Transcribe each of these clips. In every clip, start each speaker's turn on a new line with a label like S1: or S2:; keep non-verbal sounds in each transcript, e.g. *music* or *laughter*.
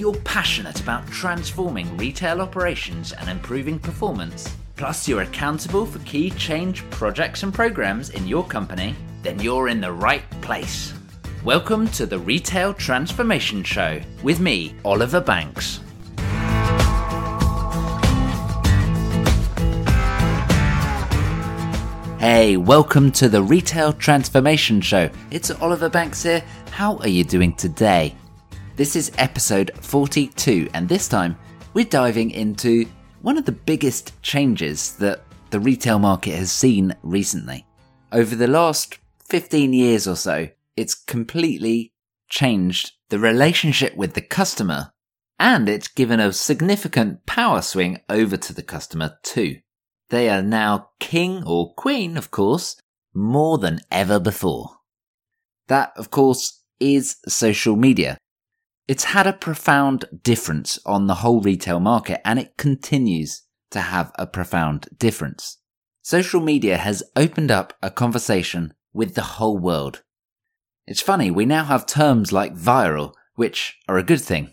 S1: you're passionate about transforming retail operations and improving performance, plus you're accountable for key change projects and programs in your company, then you're in the right place. Welcome to the Retail Transformation Show with me, Oliver Banks. Hey, welcome to the Retail Transformation Show. It's Oliver Banks here. How are you doing today? This is episode 42, and this time we're diving into one of the biggest changes that the retail market has seen recently. Over the last 15 years or so, it's completely changed the relationship with the customer, and it's given a significant power swing over to the customer too. They are now king or queen, of course, more than ever before. That, of course, is social media. It's had a profound difference on the whole retail market and it continues to have a profound difference. Social media has opened up a conversation with the whole world. It's funny, we now have terms like viral, which are a good thing.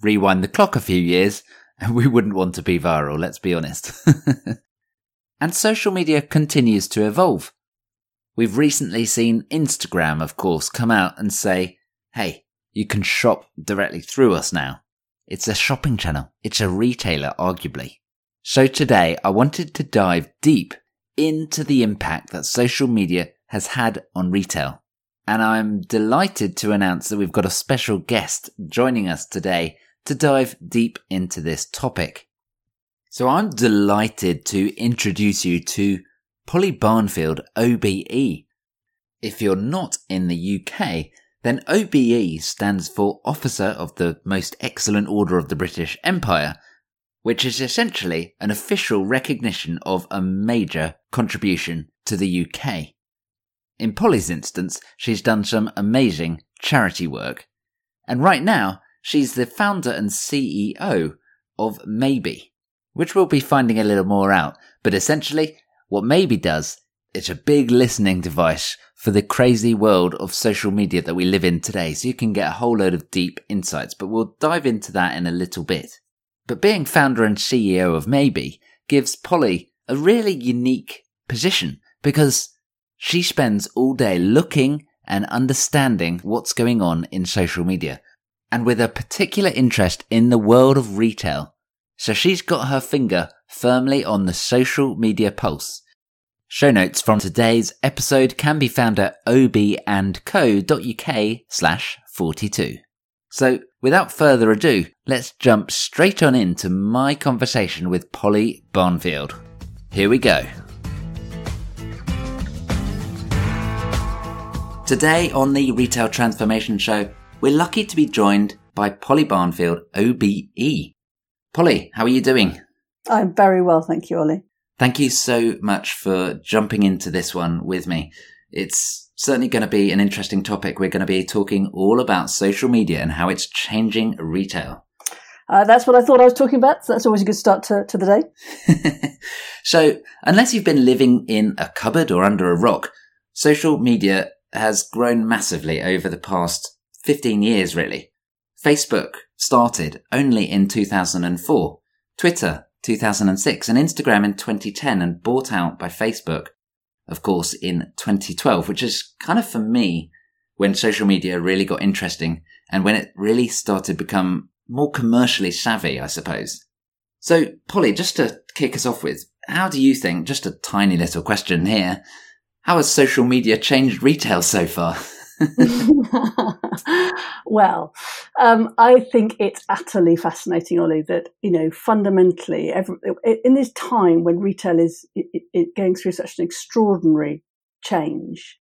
S1: Rewind the clock a few years, and *laughs* we wouldn't want to be viral, let's be honest. *laughs* And social media continues to evolve. We've recently seen Instagram, of course, come out and say, hey, you can shop directly through us now. It's a shopping channel. It's a retailer, arguably. So today I wanted to dive deep into the impact that social media has had on retail. And I'm delighted to announce that we've got a special guest joining us today to dive deep into this topic. So I'm delighted to introduce you to Polly Barnfield, OBE. If you're not in the UK, then OBE stands for Officer of the Most Excellent Order of the British Empire, which is essentially an official recognition of a major contribution to the UK. In Polly's instance, she's done some amazing charity work. And right now, she's the founder and CEO of Maybe which we'll be finding a little more out. But essentially, what Maybe does, it's a big listening device for the crazy world of social media that we live in today. So you can get a whole load of deep insights, but we'll dive into that in a little bit. But being founder and CEO of Maybe gives Polly a really unique position because she spends all day looking and understanding what's going on in social media. And with a particular interest in the world of retail, so she's got her finger firmly on the social media pulse. Show notes from today's episode can be found at obandco.uk slash 42. So without further ado, let's jump straight on into my conversation with Polly Barnfield. Here we go. Today on the Retail Transformation Show, we're lucky to be joined by Polly Barnfield, OBE. Polly, how are you doing?
S2: I'm very well, thank you, Ollie.
S1: Thank you so much for jumping into this one with me. It's certainly going to be an interesting topic. We're going to be talking all about social media and how it's changing retail.
S2: Uh, that's what I thought I was talking about. So that's always a good start to, to the
S1: day. *laughs* so, unless you've been living in a cupboard or under a rock, social media has grown massively over the past 15 years, really. Facebook started only in 2004, Twitter 2006, and Instagram in 2010 and bought out by Facebook, of course, in 2012, which is kind of for me when social media really got interesting and when it really started to become more commercially savvy, I suppose. So, Polly, just to kick us off with, how do you think, just a tiny little question here, how has social media changed retail so far? *laughs* *laughs*
S2: well, um, I think it's utterly fascinating, Ollie, that, you know, fundamentally, every, in this time when retail is it, it going through such an extraordinary change,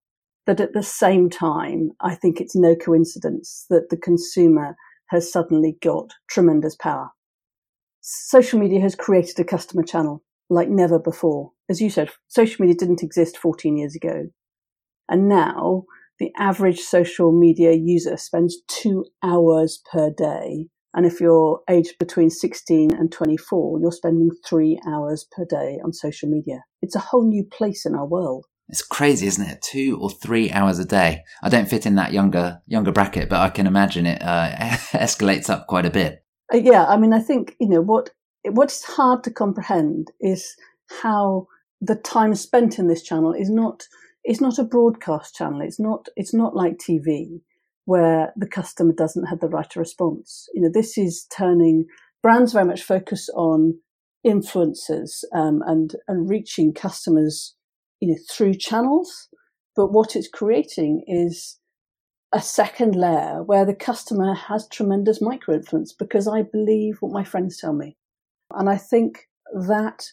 S2: that at the same time, I think it's no coincidence that the consumer has suddenly got tremendous power. Social media has created a customer channel like never before. As you said, social media didn't exist 14 years ago. And now the average social media user spends two hours per day. And if you're aged between 16 and 24, you're spending three hours per day on social media. It's a whole new place in our world.
S1: It's crazy, isn't it? Two or three hours a day. I don't fit in that younger younger bracket, but I can imagine it uh, *laughs* escalates up quite a bit.
S2: Uh, yeah, I mean, I think you know what what's hard to comprehend is how the time spent in this channel is not it's not a broadcast channel. It's not it's not like TV where the customer doesn't have the right response. You know, this is turning brands very much focus on influencers um, and and reaching customers, you know, through channels. But what it's creating is a second layer where the customer has tremendous micro influence because I believe what my friends tell me, and I think that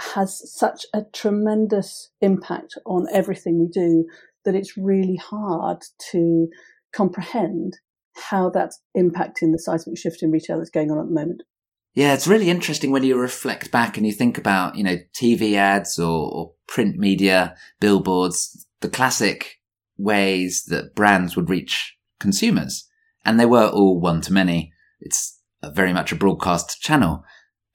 S2: has such a tremendous impact on everything we do that it's really hard to comprehend how that's impacting the seismic shift in retail that's going on at the moment.
S1: Yeah, it's really interesting when you reflect back and you think about, you know, TV ads or, or print media, billboards, the classic ways that brands would reach consumers. And they were all one to many. It's very much a broadcast channel,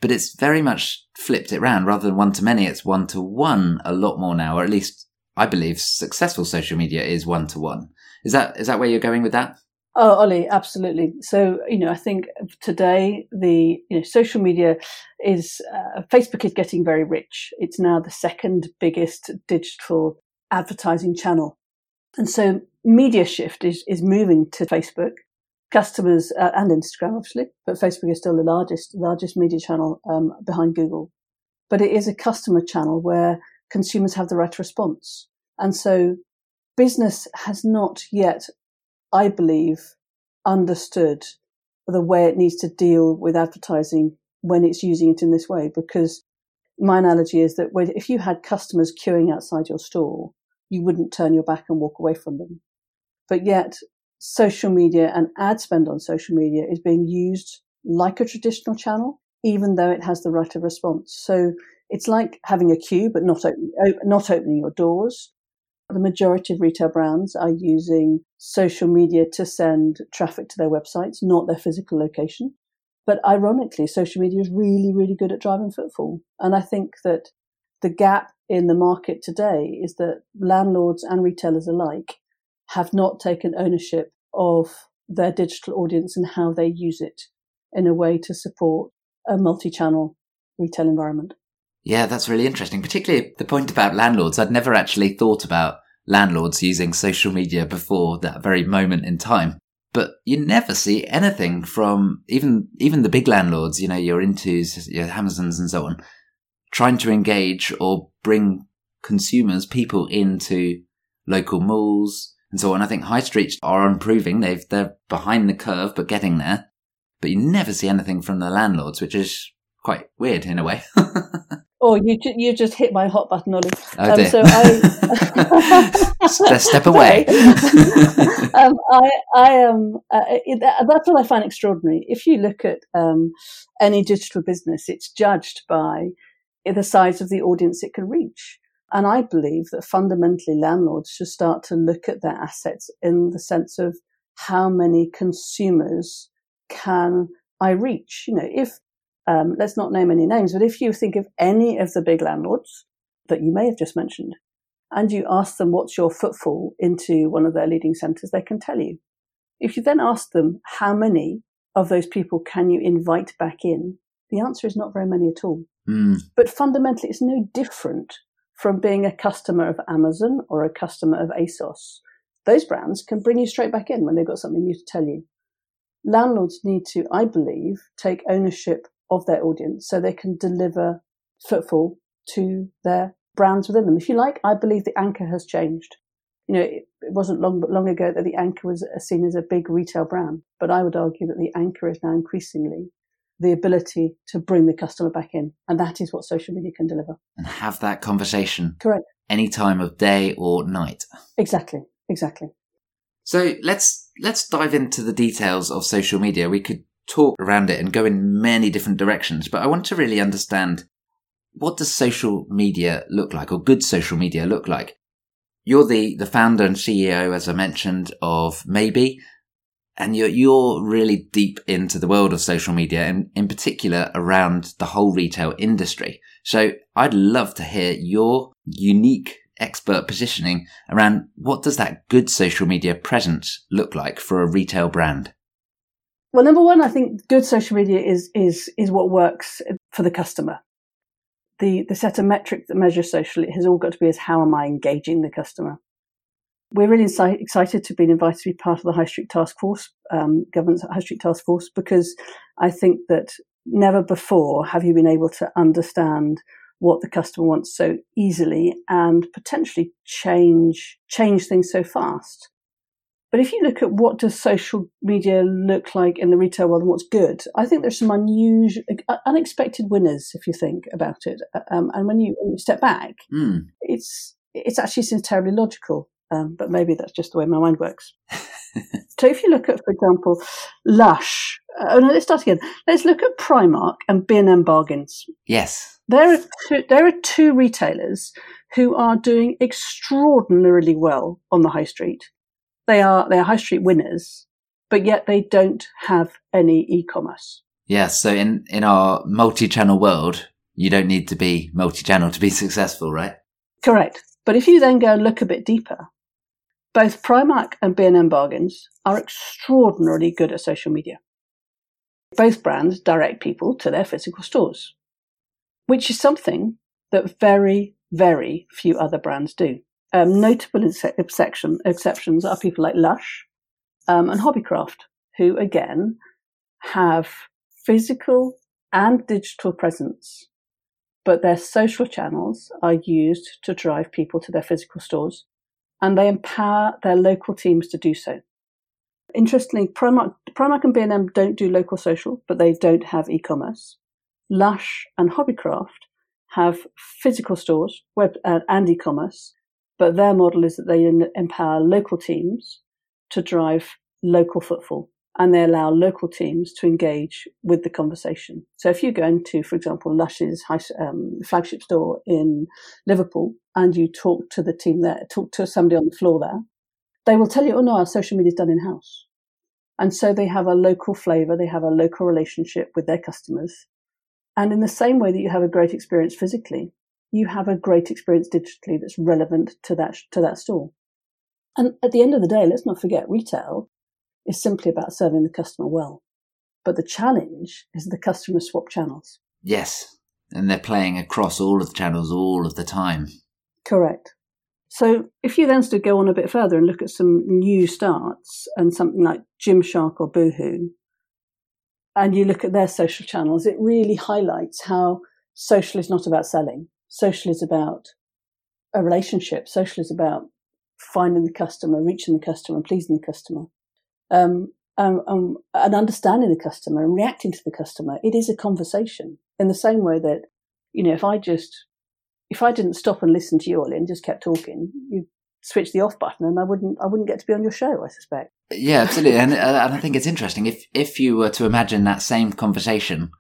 S1: but it's very much flipped it around rather than one to many. It's one to one a lot more now, or at least I believe successful social media is one to one. Is that, is that where you're going with that?
S2: Oh, Ollie, absolutely. So, you know, I think today the you know, social media is uh, Facebook is getting very rich. It's now the second biggest digital advertising channel, and so media shift is is moving to Facebook. Customers uh, and Instagram, obviously, but Facebook is still the largest largest media channel um, behind Google. But it is a customer channel where consumers have the right response, and so business has not yet I believe, understood the way it needs to deal with advertising when it's using it in this way. Because my analogy is that if you had customers queuing outside your store, you wouldn't turn your back and walk away from them. But yet, social media and ad spend on social media is being used like a traditional channel, even though it has the right of response. So it's like having a queue, but not, open, not opening your doors. The majority of retail brands are using social media to send traffic to their websites, not their physical location. But ironically, social media is really, really good at driving footfall. And I think that the gap in the market today is that landlords and retailers alike have not taken ownership of their digital audience and how they use it in a way to support a multi channel retail environment.
S1: Yeah, that's really interesting. Particularly the point about landlords. I'd never actually thought about landlords using social media before that very moment in time. But you never see anything from even even the big landlords, you know, your Intus, your Hammersons and so on, trying to engage or bring consumers, people into local malls and so on. I think high streets are improving. They've they're behind the curve, but getting there. But you never see anything from the landlords, which is quite weird in a way. *laughs*
S2: Oh, you you just hit my hot button, Ollie.
S1: Oh, um, so I *laughs* step *laughs* away.
S2: um, I I am. Uh, that's what I find extraordinary. If you look at um, any digital business, it's judged by the size of the audience it can reach. And I believe that fundamentally landlords should start to look at their assets in the sense of how many consumers can I reach? You know, if um, let's not name any names, but if you think of any of the big landlords that you may have just mentioned, and you ask them what's your footfall into one of their leading centres, they can tell you. If you then ask them how many of those people can you invite back in, the answer is not very many at all.
S1: Mm.
S2: But fundamentally, it's no different from being a customer of Amazon or a customer of ASOS. Those brands can bring you straight back in when they've got something new to tell you. Landlords need to, I believe, take ownership of their audience so they can deliver footfall to their brands within them. If you like, I believe the anchor has changed. You know, it, wasn't long, but long ago that the anchor was uh, seen as a big retail brand, but I would argue that the anchor is now increasingly the ability to bring the customer back in. And that is what social media can deliver.
S1: And have that conversation.
S2: Correct.
S1: Any time of day or night.
S2: Exactly. Exactly.
S1: So let's let's dive into the details of social media. We could talk around it and go in many different directions, but I want to really understand what does social media look like or good social media look like? You're the, the founder and CEO, as I mentioned, of Maybe, and you're, you're really deep into the world of social media and in particular around the whole retail industry. So I'd love to hear your unique expert positioning around what does that good social media presence look like for a retail brand?
S2: Well, number one, I think good social media is is is what works for the customer. The the set of metrics that measure social it has all got to be as how am I engaging the customer. We're really excited to be invited to be part of the High Street Task Force, um, Governance High Street Task Force, because I think that never before have you been able to understand what the customer wants so easily and potentially change change things so fast. But if you look at what does social media look like in the retail world and what's good, I think there's some unusual, unexpected winners if you think about it. Um, and when you, when you, step back, mm. it's it's actually seems terribly logical. Um, but maybe that's just the way my mind works. *laughs* so if you look at, for example, Lush. Uh, oh no, let's start again. Let's look at Primark and B&M Bargains.
S1: Yes.
S2: There are two, there are two retailers who are doing extraordinarily well on the high street. They are they are high street winners, but yet they don't have any e-commerce.
S1: Yeah, so in in our multi-channel world, you don't need to be multi-channel to be *laughs* successful, right?
S2: Correct. But if you then go and look a bit deeper, both Primark and B&M Bargains are extraordinarily good at social media. Both brands direct people to their physical stores, which is something that very, very few other brands do. Um, notable exception, exceptions are people like Lush um, and Hobbycraft, who again have physical and digital presence, but their social channels are used to drive people to their physical stores and they empower their local teams to do so. Interestingly, Primark, Primark and B&M don't do local social, but they don't have e-commerce. Lush and Hobbycraft have physical stores, web uh, and e-commerce, but their model is that they empower local teams to drive local footfall and they allow local teams to engage with the conversation. So if you go into, for example, Lush's um, flagship store in Liverpool and you talk to the team there, talk to somebody on the floor there, they will tell you, oh no, our social media is done in house. And so they have a local flavor, they have a local relationship with their customers. And in the same way that you have a great experience physically, you have a great experience digitally that's relevant to that to that store. And at the end of the day, let's not forget retail is simply about serving the customer well. But the challenge is the customer swap channels.
S1: Yes. And they're playing across all of the channels all of the time.
S2: Correct. So if you then still go on a bit further and look at some new starts and something like Gymshark or Boohoo, and you look at their social channels, it really highlights how social is not about selling. Social is about a relationship. Social is about finding the customer, reaching the customer, and pleasing the customer. Um, um, um, and understanding the customer and reacting to the customer. It is a conversation in the same way that, you know, if I just, if I didn't stop and listen to you, Ollie, and just kept talking, you switch the off button and I wouldn't, I wouldn't get to be on your show, I suspect.
S1: Yeah, absolutely. and, uh, and I think it's interesting if, if you were to imagine that same conversation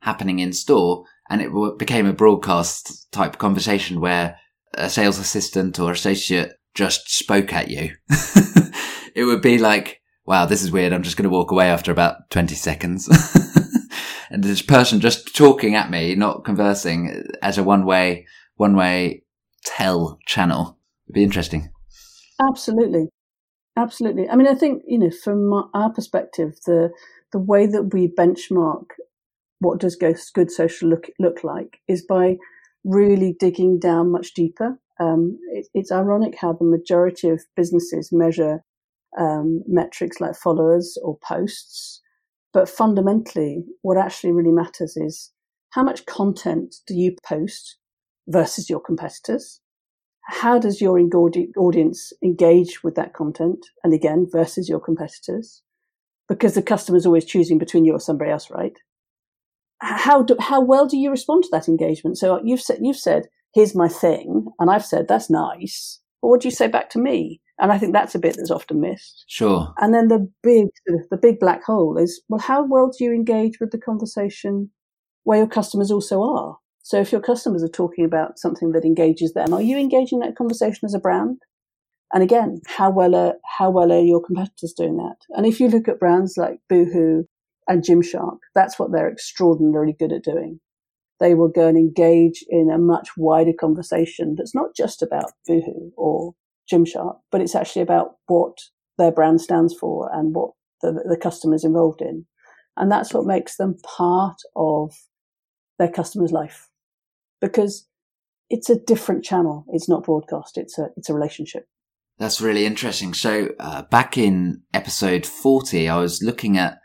S1: happening in store and it became a broadcast type conversation where a sales assistant or associate just spoke at you. *laughs* it would be like, wow, this is weird. I'm just going to walk away after about 20 seconds. *laughs* and this person just talking at me, not conversing as a one way, one way tell channel. It'd be interesting.
S2: Absolutely. Absolutely. I mean, I think, you know, from our perspective, the, the way that we benchmark what does good social look, look like is by really digging down much deeper. Um, it, it's ironic how the majority of businesses measure um, metrics like followers or posts. But fundamentally, what actually really matters is how much content do you post versus your competitors? How does your audience engage with that content? And again, versus your competitors? Because the customer is always choosing between you or somebody else, right? How do, how well do you respond to that engagement? So you've said, you've said, here's my thing. And I've said, that's nice. But what do you say back to me? And I think that's a bit that's often missed.
S1: Sure.
S2: And then the big, the big black hole is, well, how well do you engage with the conversation where your customers also are? So if your customers are talking about something that engages them, are you engaging that conversation as a brand? And again, how well are, how well are your competitors doing that? And if you look at brands like Boohoo and Gymshark, that's what they're extraordinarily good at doing. they will go and engage in a much wider conversation that's not just about Boohoo or Gymshark, but it's actually about what their brand stands for and what the, the customer is involved in. And that's what makes them part of their customer's life because it's a different channel. It's not broadcast. It's a, it's a relationship.
S1: That's really interesting. So, uh, back in episode 40, I was looking at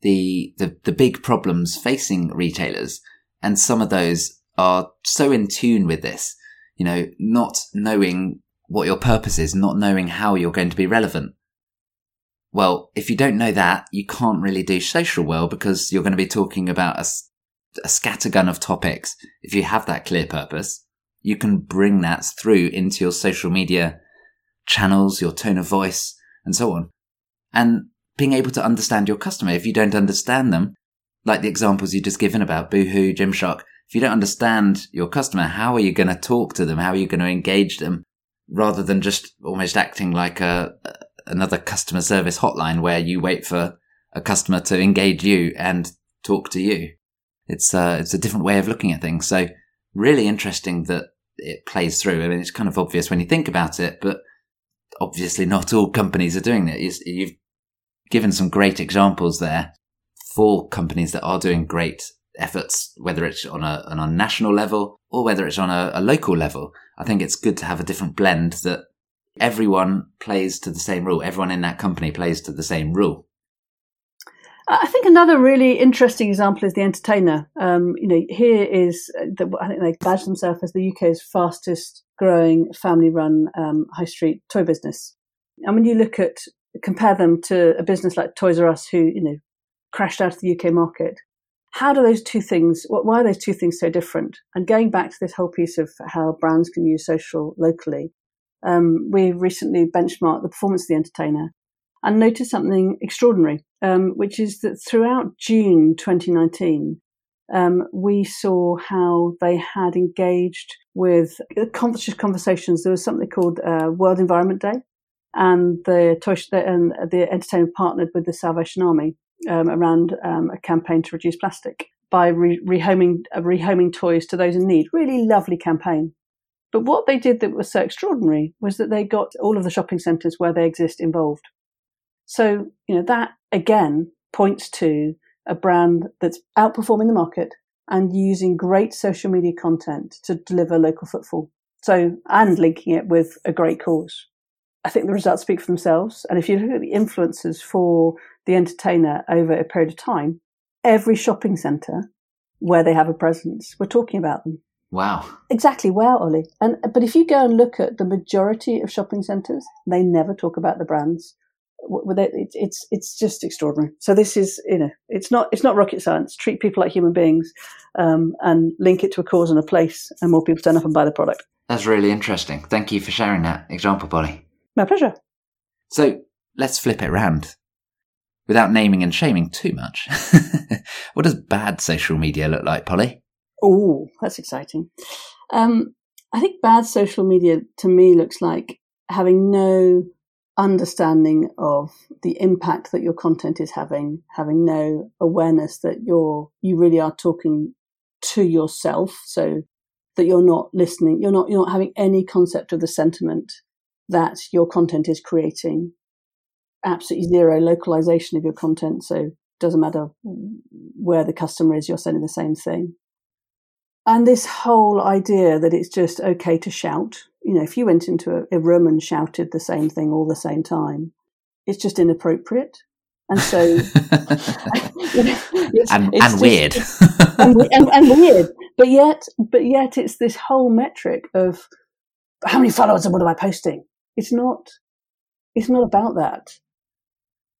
S1: the, the, the big problems facing retailers. And some of those are so in tune with this, you know, not knowing what your purpose is, not knowing how you're going to be relevant. Well, if you don't know that, you can't really do social well because you're going to be talking about a, a scattergun of topics. If you have that clear purpose, you can bring that through into your social media channels, your tone of voice, and so on. And being able to understand your customer. If you don't understand them, like the examples you just given about Boohoo, Gymshark, if you don't understand your customer, how are you going to talk to them? How are you going to engage them? Rather than just almost acting like a, another customer service hotline where you wait for a customer to engage you and talk to you. It's uh, it's a different way of looking at things. So really interesting that it plays through. I mean, it's kind of obvious when you think about it, but obviously not all companies are doing that. You've given some great examples there for companies that are doing great efforts, whether it's on a, on a national level or whether it's on a, a local level. I think it's good to have a different blend that everyone plays to the same rule. Everyone in that company plays to the same rule.
S2: I think another really interesting example is the entertainer. Um, you know, here is uh, the, I think they badge themselves as the UK's fastest growing family-run um, high street toy business. And when you look at compare them to a business like Toys R Us, who you know crashed out of the UK market, how do those two things? Why are those two things so different? And going back to this whole piece of how brands can use social locally, um, we recently benchmarked the performance of the entertainer and noticed something extraordinary, um, which is that throughout June 2019, um, we saw how they had engaged with conscious conversations. There was something called uh, World Environment Day, and the and the entertainer partnered with the Salvation Army um, around um, a campaign to reduce plastic by re- rehoming uh, rehoming toys to those in need. Really lovely campaign. But what they did that was so extraordinary was that they got all of the shopping centres where they exist involved. So, you know, that again points to a brand that's outperforming the market and using great social media content to deliver local footfall. So, and linking it with a great cause. I think the results speak for themselves. And if you look at the influences for the entertainer over a period of time, every shopping centre where they have a presence, we're talking about them.
S1: Wow.
S2: Exactly. Wow, Ollie. And but if you go and look at the majority of shopping centres, they never talk about the brands. It's it's just extraordinary. So this is you know it's not it's not rocket science. Treat people like human beings, um, and link it to a cause and a place, and more people turn up and buy the product.
S1: That's really interesting. Thank you for sharing that example, Polly.
S2: My pleasure.
S1: So let's flip it around. Without naming and shaming too much, *laughs* what does bad social media look like, Polly?
S2: Oh, that's exciting. Um, I think bad social media to me looks like having no understanding of the impact that your content is having, having no awareness that you're you really are talking to yourself, so that you're not listening, you're not you're not having any concept of the sentiment that your content is creating. Absolutely zero localization of your content, so it doesn't matter where the customer is, you're sending the same thing. And this whole idea that it's just okay to shout, you know, if you went into a, a room and shouted the same thing all the same time, it's just inappropriate. And so, you
S1: know, it's, and, it's and just, weird,
S2: and, and, and, *laughs* weird. But yet, but yet, it's this whole metric of how many followers and what am I posting? It's not. It's not about that.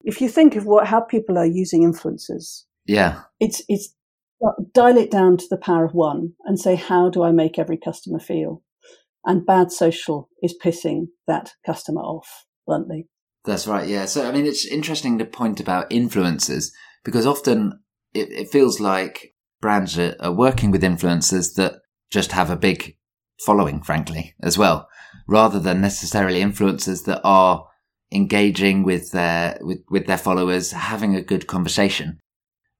S2: If you think of what how people are using influencers,
S1: yeah,
S2: it's it's dial it down to the power of one and say, how do I make every customer feel? And bad social is pissing that customer off, bluntly.
S1: That's right. Yeah. So, I mean, it's interesting the point about influencers because often it, it feels like brands are, are working with influencers that just have a big following, frankly, as well, rather than necessarily influencers that are engaging with their with, with their followers, having a good conversation.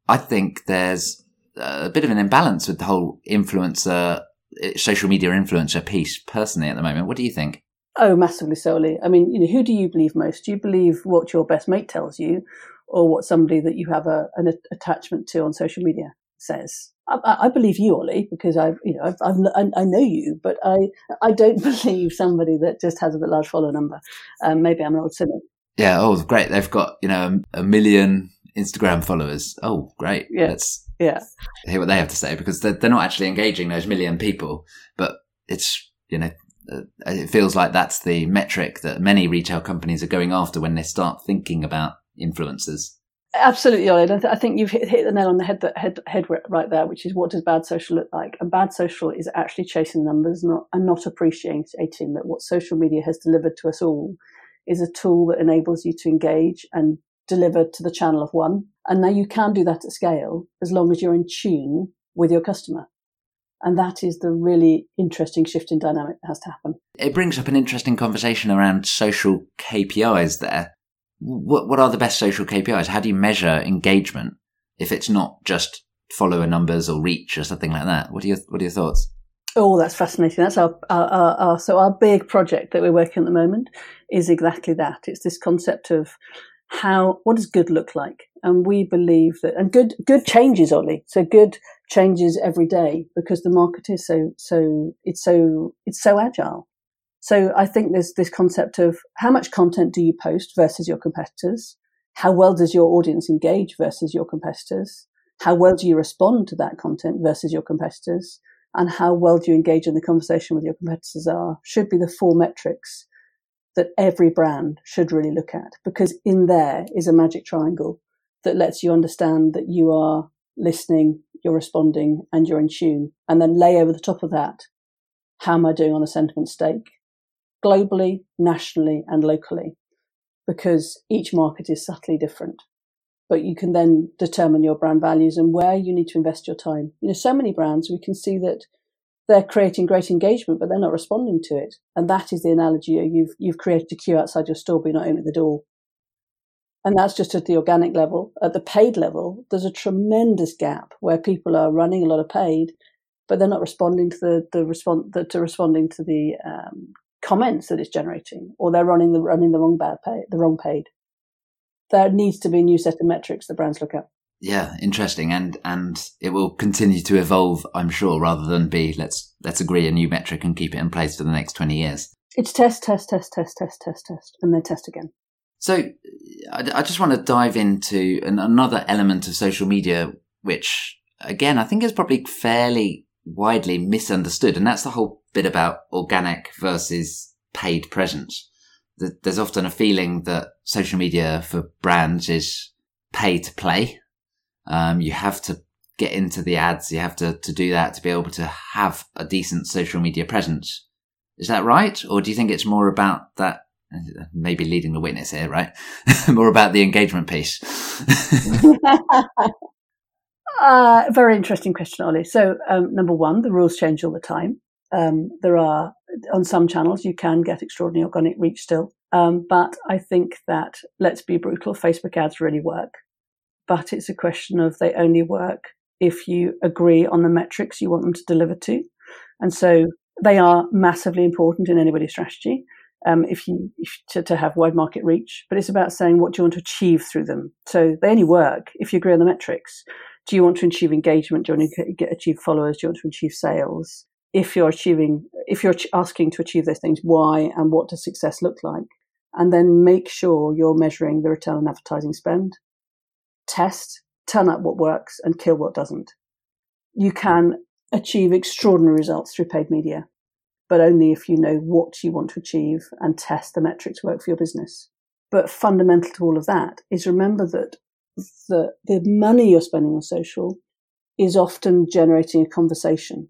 S1: I think there's a bit of an imbalance with the whole influencer, eh, social media influencer piece personally at the moment. What do you think?
S2: Oh, massively solely. I mean, you know, who do you believe most? Do you believe what your best mate tells you, or what somebody that you have a, an attachment to on social media says? I, I believe you, Ollie, because I, you know, I've, I've, i know you, but I, I don't *laughs* believe somebody that just has a large follower number. Um, maybe I'm an old cynic.
S1: Yeah. Oh, great! They've got you know a million Instagram followers. Oh, great!
S2: Yeah. Let's yeah
S1: hear what they have to say because they're, they're not actually engaging those million people, but it's you know uh, it feels like that's the metric that many retail companies are going after when they start thinking about influencers.
S2: Absolutely, Ollie. I, th- I think you've hit, hit, the nail on the head, head, head right there, which is what does bad social look like? And bad social is actually chasing numbers, not and not appreciating that what social media has delivered to us all is a tool that enables you to engage and deliver to the channel of one. And now you can do that at scale as long as you're in tune with your customer. And that is the really interesting shift in dynamic that has to happen.
S1: It brings up an interesting conversation around social KPIs there what what are the best social KPIs? How do you measure engagement if it's not just follower numbers or reach or something like that? What are your what are your thoughts?
S2: Oh, that's fascinating. That's our, our, our, our so our big project that we're working at the moment is exactly that. It's this concept of how what does good look like, and we believe that and good good changes, Ollie. So good changes every day because the market is so so it's so it's so agile. So I think there's this concept of how much content do you post versus your competitors? How well does your audience engage versus your competitors? How well do you respond to that content versus your competitors? And how well do you engage in the conversation with your competitors are should be the four metrics that every brand should really look at because in there is a magic triangle that lets you understand that you are listening, you're responding and you're in tune. And then lay over the top of that, how am I doing on the sentiment stake? Globally, nationally, and locally, because each market is subtly different. But you can then determine your brand values and where you need to invest your time. You know, so many brands, we can see that they're creating great engagement, but they're not responding to it. And that is the analogy. You've, you've created a queue outside your store, but you're not opening the door. And that's just at the organic level. At the paid level, there's a tremendous gap where people are running a lot of paid, but they're not responding to the, the response to responding to the um, comments that it's generating, or they're running the running the wrong bad pay, the wrong paid. There needs to be a new set of metrics that brands look at.
S1: Yeah, interesting, and and it will continue to evolve, I'm sure, rather than be let's let's agree a new metric and keep it in place for the next twenty years.
S2: It's test, test, test, test, test, test, test, and then test again.
S1: So, I, I just want to dive into an, another element of social media, which again I think is probably fairly widely misunderstood, and that's the whole bit about organic versus paid presence. There's often a feeling that social media for brands is pay to play. Um, you have to get into the ads. You have to, to do that to be able to have a decent social media presence. Is that right? Or do you think it's more about that? Maybe leading the witness here, right? *laughs* more about the engagement piece. *laughs*
S2: Uh, very interesting question, Ollie. So, um, number one, the rules change all the time. Um, there are, on some channels, you can get extraordinary organic reach still. Um, but I think that, let's be brutal, Facebook ads really work. But it's a question of they only work if you agree on the metrics you want them to deliver to. And so they are massively important in anybody's strategy. Um, if you if, to, to, have wide market reach, but it's about saying what do you want to achieve through them. So they only work if you agree on the metrics do you want to achieve engagement? Do you want to achieve followers? Do you want to achieve sales? If you're achieving, if you're asking to achieve those things, why and what does success look like? And then make sure you're measuring the return on advertising spend. Test, turn up what works and kill what doesn't. You can achieve extraordinary results through paid media, but only if you know what you want to achieve and test the metrics work for your business. But fundamental to all of that is remember that the, the money you're spending on social is often generating a conversation.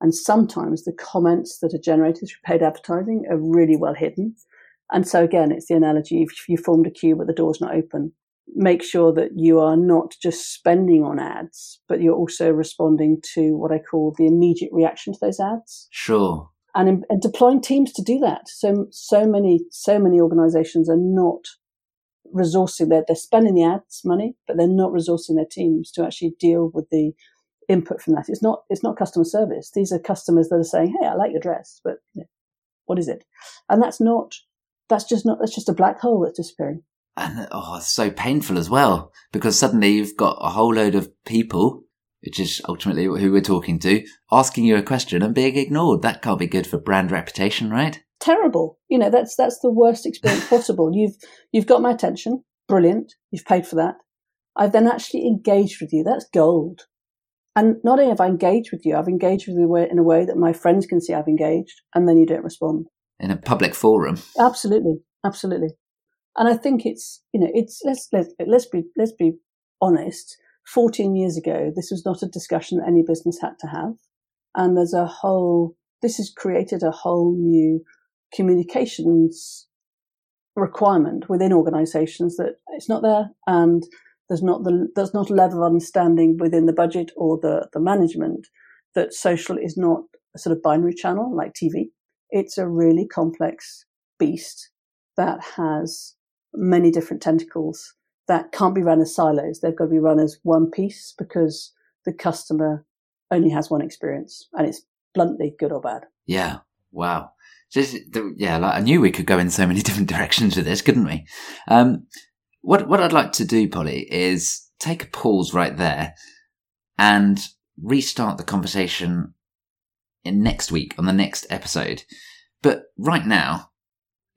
S2: And sometimes the comments that are generated through paid advertising are really well hidden. And so again, it's the analogy if you formed a queue but the door's not open, make sure that you are not just spending on ads, but you're also responding to what I call the immediate reaction to those ads.
S1: Sure.
S2: And, and deploying teams to do that. So, so many, so many organizations are not resourcing, they're, they're spending the ads money, but they're not resourcing their teams to actually deal with the input from that. It's not it's not customer service. These are customers that are saying, "Hey, I like your dress, but you know, what is it?" And that's not that's just not that's just a black hole that's disappearing.
S1: And oh, it's so painful as well because suddenly you've got a whole load of people, which is ultimately who we're talking to, asking you a question and being ignored. That can't be good for brand reputation, right?
S2: Terrible. You know, that's that's the worst experience *laughs* possible. You've you've got my attention. Brilliant. You've paid for that. I've then actually engaged with you. That's gold. And not only have I engaged with you, I've engaged with you in a way that my friends can see I've engaged, and then you don't respond.
S1: In a public forum.
S2: Absolutely, absolutely. And I think it's you know it's let's let's let's be let's be honest. Fourteen years ago, this was not a discussion that any business had to have, and there's a whole. This has created a whole new communications requirement within organisations that it's not there, and there's not the there's not a level of understanding within the budget or the the management that social is not a sort of binary channel like TV. It's a really complex beast that has many different tentacles that can't be run as silos. They've got to be run as one piece because the customer only has one experience and it's bluntly good or bad.
S1: Yeah. Wow. Just, yeah, like I knew we could go in so many *laughs* different directions with this, couldn't we? Um, what what I'd like to do, Polly, is take a pause right there and restart the conversation in next week on the next episode. But right now,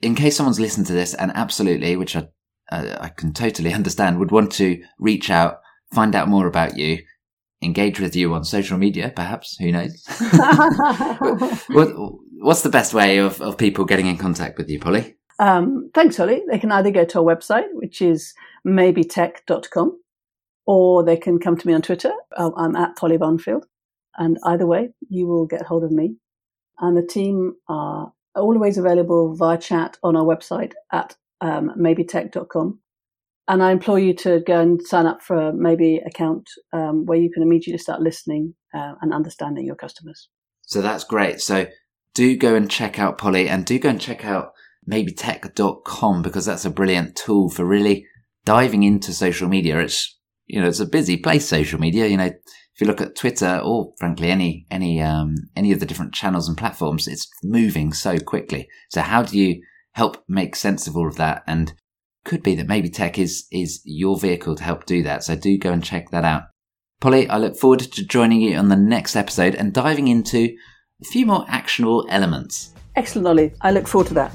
S1: in case someone's listened to this and absolutely, which I uh, I can totally *laughs* understand, would want to reach out, find out more about you, engage with you on social media, perhaps. Who knows? *laughs* *laughs* what, what's the best way of, of people getting in contact with you, Polly?
S2: Um, thanks, Ollie. They can either go to our website, which is maybetech.com, or they can come to me on Twitter. Um, I'm at Polly Barnfield. And either way, you will get hold of me. And the team are always available via chat on our website at um, maybetech.com. And I implore you to go and sign up for a Maybe account um, where you can immediately start listening uh, and understanding your customers.
S1: So that's great. So do go and check out Polly and do go and check out maybetech.com because that's a brilliant tool for really diving into social media. It's, you know, it's a busy place, social media. You know, if you look at Twitter or frankly any, any, um, any of the different channels and platforms, it's moving so quickly. So how do you help make sense of all of that? And could be that maybe tech is, is your vehicle to help do that. So do go and check that out. Polly, I look forward to joining you on the next episode and diving into a few more actionable elements.
S2: Excellent, Ollie. I look forward to that.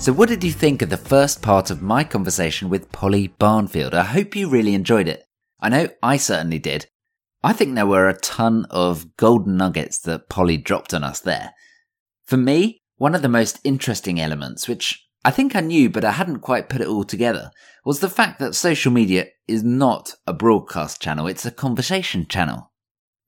S1: So, what did you think of the first part of my conversation with Polly Barnfield? I hope you really enjoyed it. I know I certainly did. I think there were a ton of golden nuggets that Polly dropped on us there. For me, one of the most interesting elements, which I think I knew but I hadn't quite put it all together, was the fact that social media is not a broadcast channel, it's a conversation channel.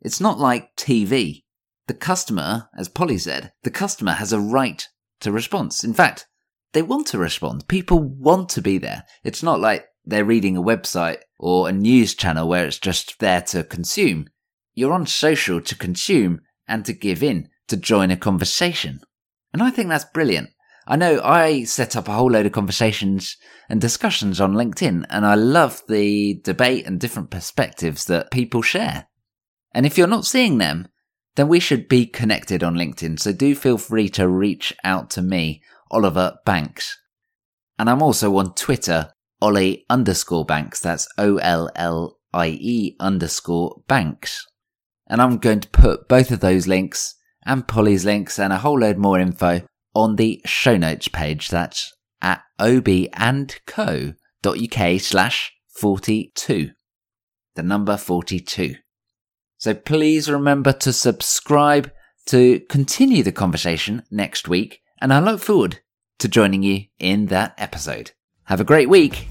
S1: It's not like TV. The customer, as Polly said, the customer has a right to response. In fact, they want to respond. People want to be there. It's not like they're reading a website or a news channel where it's just there to consume. You're on social to consume and to give in, to join a conversation. And I think that's brilliant. I know I set up a whole load of conversations and discussions on LinkedIn, and I love the debate and different perspectives that people share. And if you're not seeing them, then we should be connected on LinkedIn. So do feel free to reach out to me Oliver Banks. And I'm also on Twitter, Ollie underscore Banks. That's O L L I E underscore Banks. And I'm going to put both of those links and Polly's links and a whole load more info on the show notes page. That's at obandco.uk slash 42. The number 42. So please remember to subscribe to continue the conversation next week and I look forward to joining you in that episode. Have a great week.